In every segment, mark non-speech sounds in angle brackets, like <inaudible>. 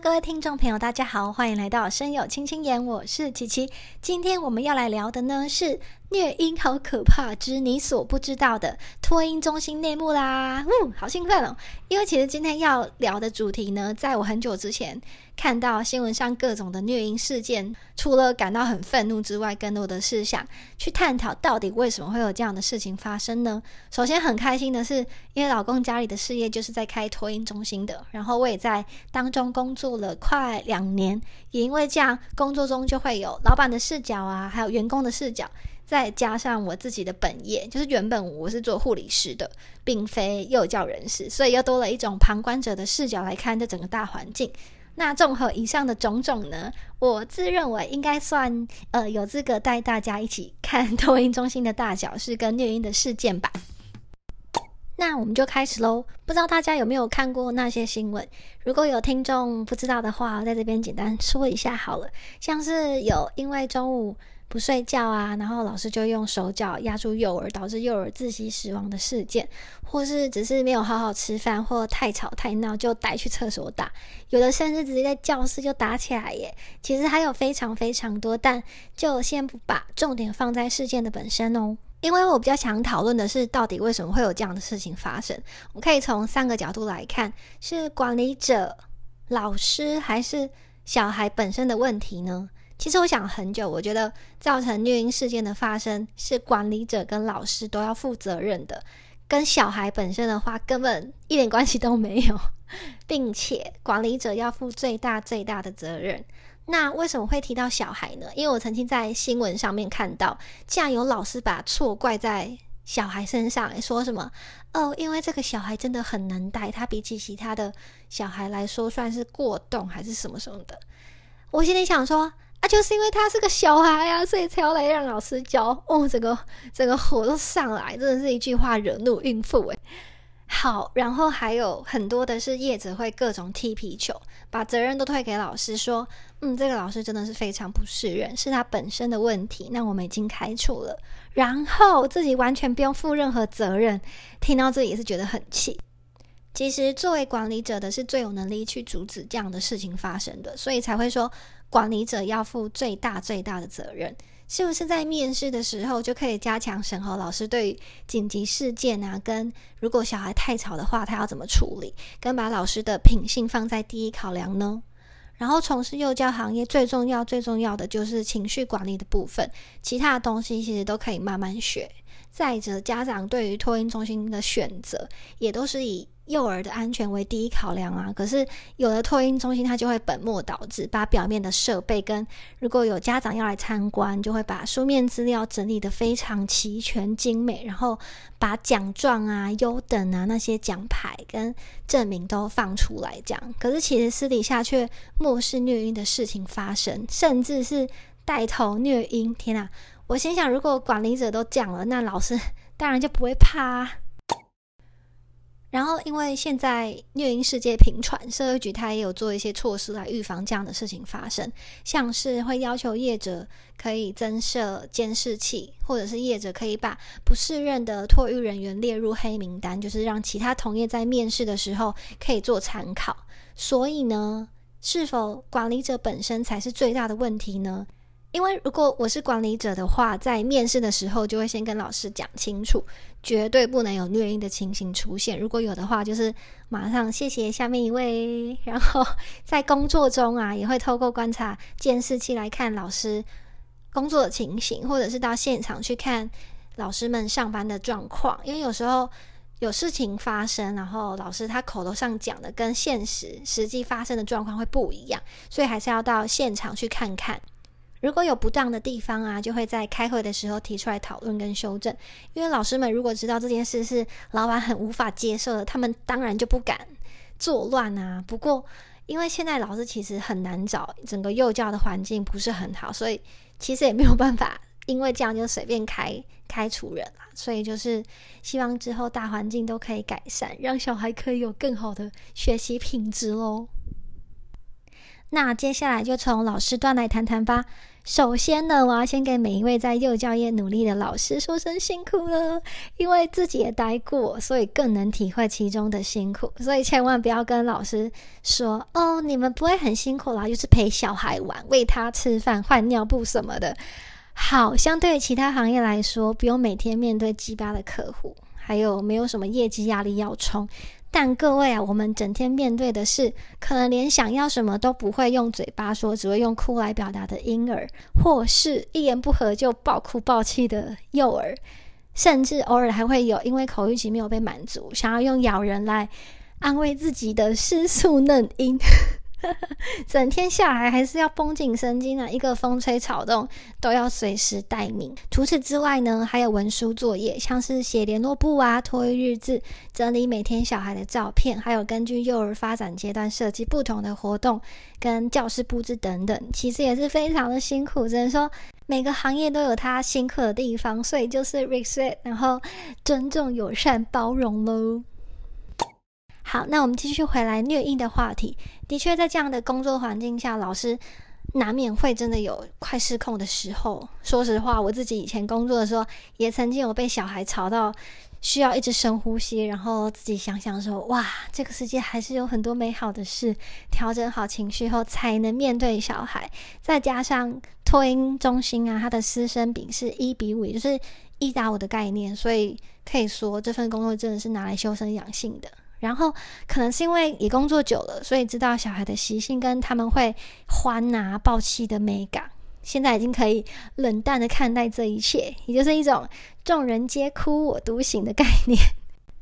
各位听众朋友，大家好，欢迎来到声友轻轻言，我是琪琪。今天我们要来聊的呢是虐婴好可怕之你所不知道的托婴中心内幕啦！呜，好兴奋哦，因为其实今天要聊的主题呢，在我很久之前。看到新闻上各种的虐婴事件，除了感到很愤怒之外，更多的是想去探讨到底为什么会有这样的事情发生呢？首先很开心的是，因为老公家里的事业就是在开托婴中心的，然后我也在当中工作了快两年，也因为这样工作中就会有老板的视角啊，还有员工的视角，再加上我自己的本业，就是原本我是做护理师的，并非幼教人士，所以又多了一种旁观者的视角来看这整个大环境。那综合以上的种种呢，我自认为应该算呃有资格带大家一起看 <laughs> 托婴中心的大小事跟虐婴的事件吧。那我们就开始喽。不知道大家有没有看过那些新闻？如果有听众不知道的话，在这边简单说一下好了。像是有因为中午。不睡觉啊，然后老师就用手脚压住幼儿，导致幼儿窒息死亡的事件，或是只是没有好好吃饭，或太吵太闹就带去厕所打，有的甚至直接在教室就打起来耶。其实还有非常非常多，但就先不把重点放在事件的本身哦，因为我比较想讨论的是到底为什么会有这样的事情发生。我可以从三个角度来看：是管理者、老师，还是小孩本身的问题呢？其实我想很久，我觉得造成虐婴事件的发生是管理者跟老师都要负责任的，跟小孩本身的话根本一点关系都没有，<laughs> 并且管理者要负最大最大的责任。那为什么会提到小孩呢？因为我曾经在新闻上面看到，竟然有老师把错怪在小孩身上，说什么哦，因为这个小孩真的很难带，他比起其他的小孩来说算是过动还是什么什么的。我心里想说。啊，就是因为他是个小孩啊，所以才要来让老师教。哦，整个整个火都上来，真的是一句话惹怒孕妇诶。好，然后还有很多的是叶子会各种踢皮球，把责任都推给老师，说嗯，这个老师真的是非常不适任，是他本身的问题。那我们已经开除了，然后自己完全不用负任何责任。听到这里也是觉得很气。其实作为管理者的是最有能力去阻止这样的事情发生的，所以才会说。管理者要负最大最大的责任，是不是在面试的时候就可以加强审核老师对于紧急事件啊，跟如果小孩太吵的话，他要怎么处理，跟把老师的品性放在第一考量呢？然后从事幼教行业最重要最重要的就是情绪管理的部分，其他的东西其实都可以慢慢学。再者，家长对于托婴中心的选择也都是以。幼儿的安全为第一考量啊，可是有的托婴中心它就会本末倒置，把表面的设备跟如果有家长要来参观，就会把书面资料整理的非常齐全精美，然后把奖状啊、优等啊那些奖牌跟证明都放出来，这样。可是其实私底下却漠视虐婴的事情发生，甚至是带头虐婴。天啊！我心想，如果管理者都讲了，那老师 <laughs> 当然就不会怕啊。然后，因为现在虐婴事件频传，社会局它也有做一些措施来预防这样的事情发生，像是会要求业者可以增设监视器，或者是业者可以把不适任的托育人员列入黑名单，就是让其他同业在面试的时候可以做参考。所以呢，是否管理者本身才是最大的问题呢？因为如果我是管理者的话，在面试的时候就会先跟老师讲清楚，绝对不能有虐婴的情形出现。如果有的话，就是马上谢谢下面一位。然后在工作中啊，也会透过观察监视器来看老师工作的情形，或者是到现场去看老师们上班的状况。因为有时候有事情发生，然后老师他口头上讲的跟现实实际发生的状况会不一样，所以还是要到现场去看看。如果有不当的地方啊，就会在开会的时候提出来讨论跟修正。因为老师们如果知道这件事是老板很无法接受的，他们当然就不敢作乱啊。不过，因为现在老师其实很难找，整个幼教的环境不是很好，所以其实也没有办法，因为这样就随便开开除人了。所以就是希望之后大环境都可以改善，让小孩可以有更好的学习品质喽。那接下来就从老师端来谈谈吧。首先呢，我要先给每一位在幼教业努力的老师说声辛苦了，因为自己也待过，所以更能体会其中的辛苦。所以千万不要跟老师说：“哦，你们不会很辛苦啦，就是陪小孩玩、喂他吃饭、换尿布什么的。”好，相对于其他行业来说，不用每天面对鸡巴的客户，还有没有什么业绩压力要冲。但各位啊，我们整天面对的是可能连想要什么都不会用嘴巴说，只会用哭来表达的婴儿，或是一言不合就暴哭暴气的幼儿，甚至偶尔还会有因为口欲期没有被满足，想要用咬人来安慰自己的失速嫩婴。<laughs> 整天下来还是要绷紧神经啊，一个风吹草动都要随时待命。除此之外呢，还有文书作业，像是写联络簿啊、托育日志、整理每天小孩的照片，还有根据幼儿发展阶段设计不同的活动跟教室布置等等，其实也是非常的辛苦。只能说每个行业都有它辛苦的地方，所以就是 respect，然后尊重、友善、包容喽。好，那我们继续回来虐婴的话题。的确，在这样的工作环境下，老师难免会真的有快失控的时候。说实话，我自己以前工作的时候，也曾经有被小孩吵到，需要一直深呼吸，然后自己想想说：“哇，这个世界还是有很多美好的事。”调整好情绪后，才能面对小孩。再加上托婴中心啊，它的师生比是一比五，就是一打五的概念，所以可以说这份工作真的是拿来修身养性的。然后可能是因为也工作久了，所以知道小孩的习性跟他们会欢拿抱气的美感，现在已经可以冷淡的看待这一切，也就是一种众人皆哭我独醒的概念。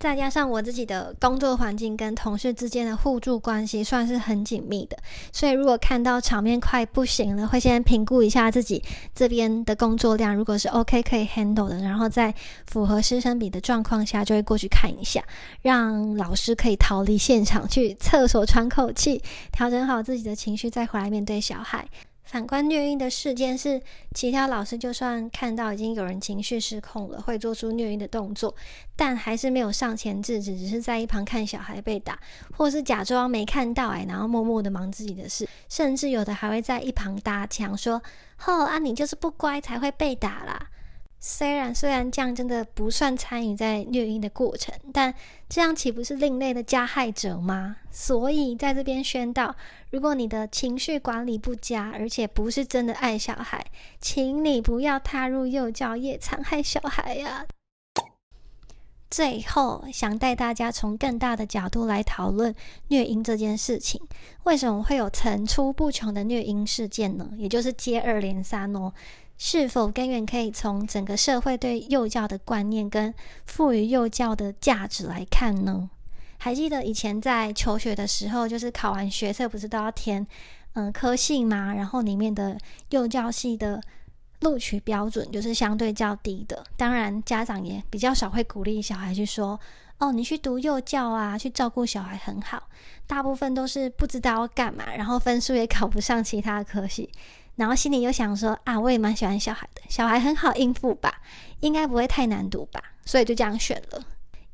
再加上我自己的工作环境跟同事之间的互助关系算是很紧密的，所以如果看到场面快不行了，会先评估一下自己这边的工作量，如果是 OK 可以 handle 的，然后在符合师生比的状况下，就会过去看一下，让老师可以逃离现场去厕所喘口气，调整好自己的情绪，再回来面对小孩。反观虐婴的事件是，其他老师就算看到已经有人情绪失控了，会做出虐婴的动作，但还是没有上前制止，只是在一旁看小孩被打，或是假装没看到哎，然后默默的忙自己的事，甚至有的还会在一旁搭腔说：“吼啊，你就是不乖才会被打啦。”虽然虽然这样真的不算参与在虐婴的过程，但这样岂不是另类的加害者吗？所以在这边宣导，如果你的情绪管理不佳，而且不是真的爱小孩，请你不要踏入幼教业，残害小孩呀。最后，想带大家从更大的角度来讨论虐婴这件事情，为什么会有层出不穷的虐婴事件呢？也就是接二连三哦。是否根源可以从整个社会对幼教的观念跟赋予幼教的价值来看呢？还记得以前在求学的时候，就是考完学测不是都要填嗯科系吗？然后里面的幼教系的录取标准就是相对较低的，当然家长也比较少会鼓励小孩去说哦，你去读幼教啊，去照顾小孩很好。大部分都是不知道要干嘛，然后分数也考不上其他科系。然后心里又想说啊，我也蛮喜欢小孩的，小孩很好应付吧，应该不会太难读吧，所以就这样选了。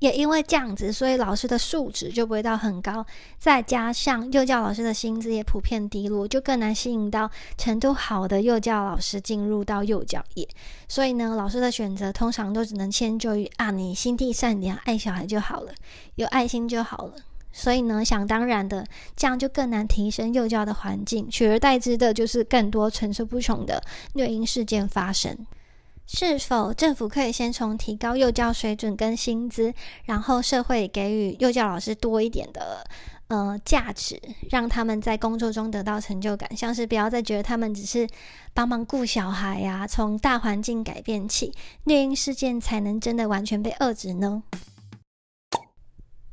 也因为这样子，所以老师的素质就不会到很高，再加上幼教老师的薪资也普遍低落，就更难吸引到程度好的幼教老师进入到幼教业。所以呢，老师的选择通常都只能迁就于啊，你心地善良，爱小孩就好了，有爱心就好了。所以呢，想当然的，这样就更难提升幼教的环境，取而代之的就是更多层出不穷的虐婴事件发生。是否政府可以先从提高幼教水准跟薪资，然后社会给予幼教老师多一点的呃价值，让他们在工作中得到成就感，像是不要再觉得他们只是帮忙顾小孩呀，从大环境改变起，虐婴事件才能真的完全被遏制呢？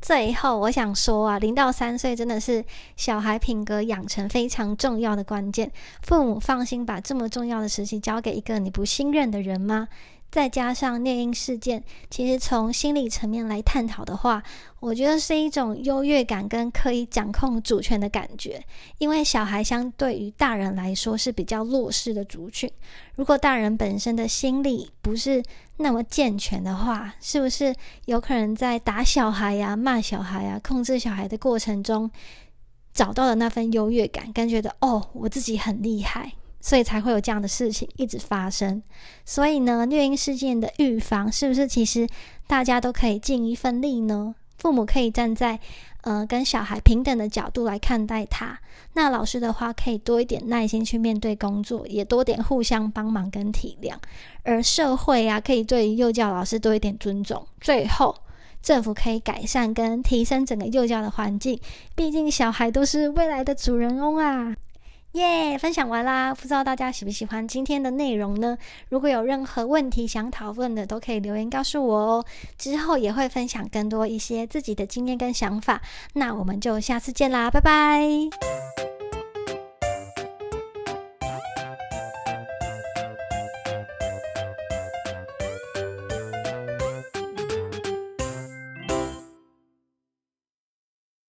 最后，我想说啊，零到三岁真的是小孩品格养成非常重要的关键。父母放心把这么重要的时期交给一个你不信任的人吗？再加上猎鹰事件，其实从心理层面来探讨的话，我觉得是一种优越感跟可以掌控主权的感觉。因为小孩相对于大人来说是比较弱势的族群，如果大人本身的心理不是那么健全的话，是不是有可能在打小孩呀、骂小孩呀、控制小孩的过程中，找到了那份优越感，跟觉得哦，我自己很厉害，所以才会有这样的事情一直发生。所以呢，虐婴事件的预防，是不是其实大家都可以尽一份力呢？父母可以站在呃跟小孩平等的角度来看待他。那老师的话，可以多一点耐心去面对工作，也多点互相帮忙跟体谅。而社会啊，可以对幼教老师多一点尊重。最后。政府可以改善跟提升整个幼教的环境，毕竟小孩都是未来的主人翁啊！耶，分享完啦，不知道大家喜不喜欢今天的内容呢？如果有任何问题想讨论的，都可以留言告诉我哦。之后也会分享更多一些自己的经验跟想法。那我们就下次见啦，拜拜。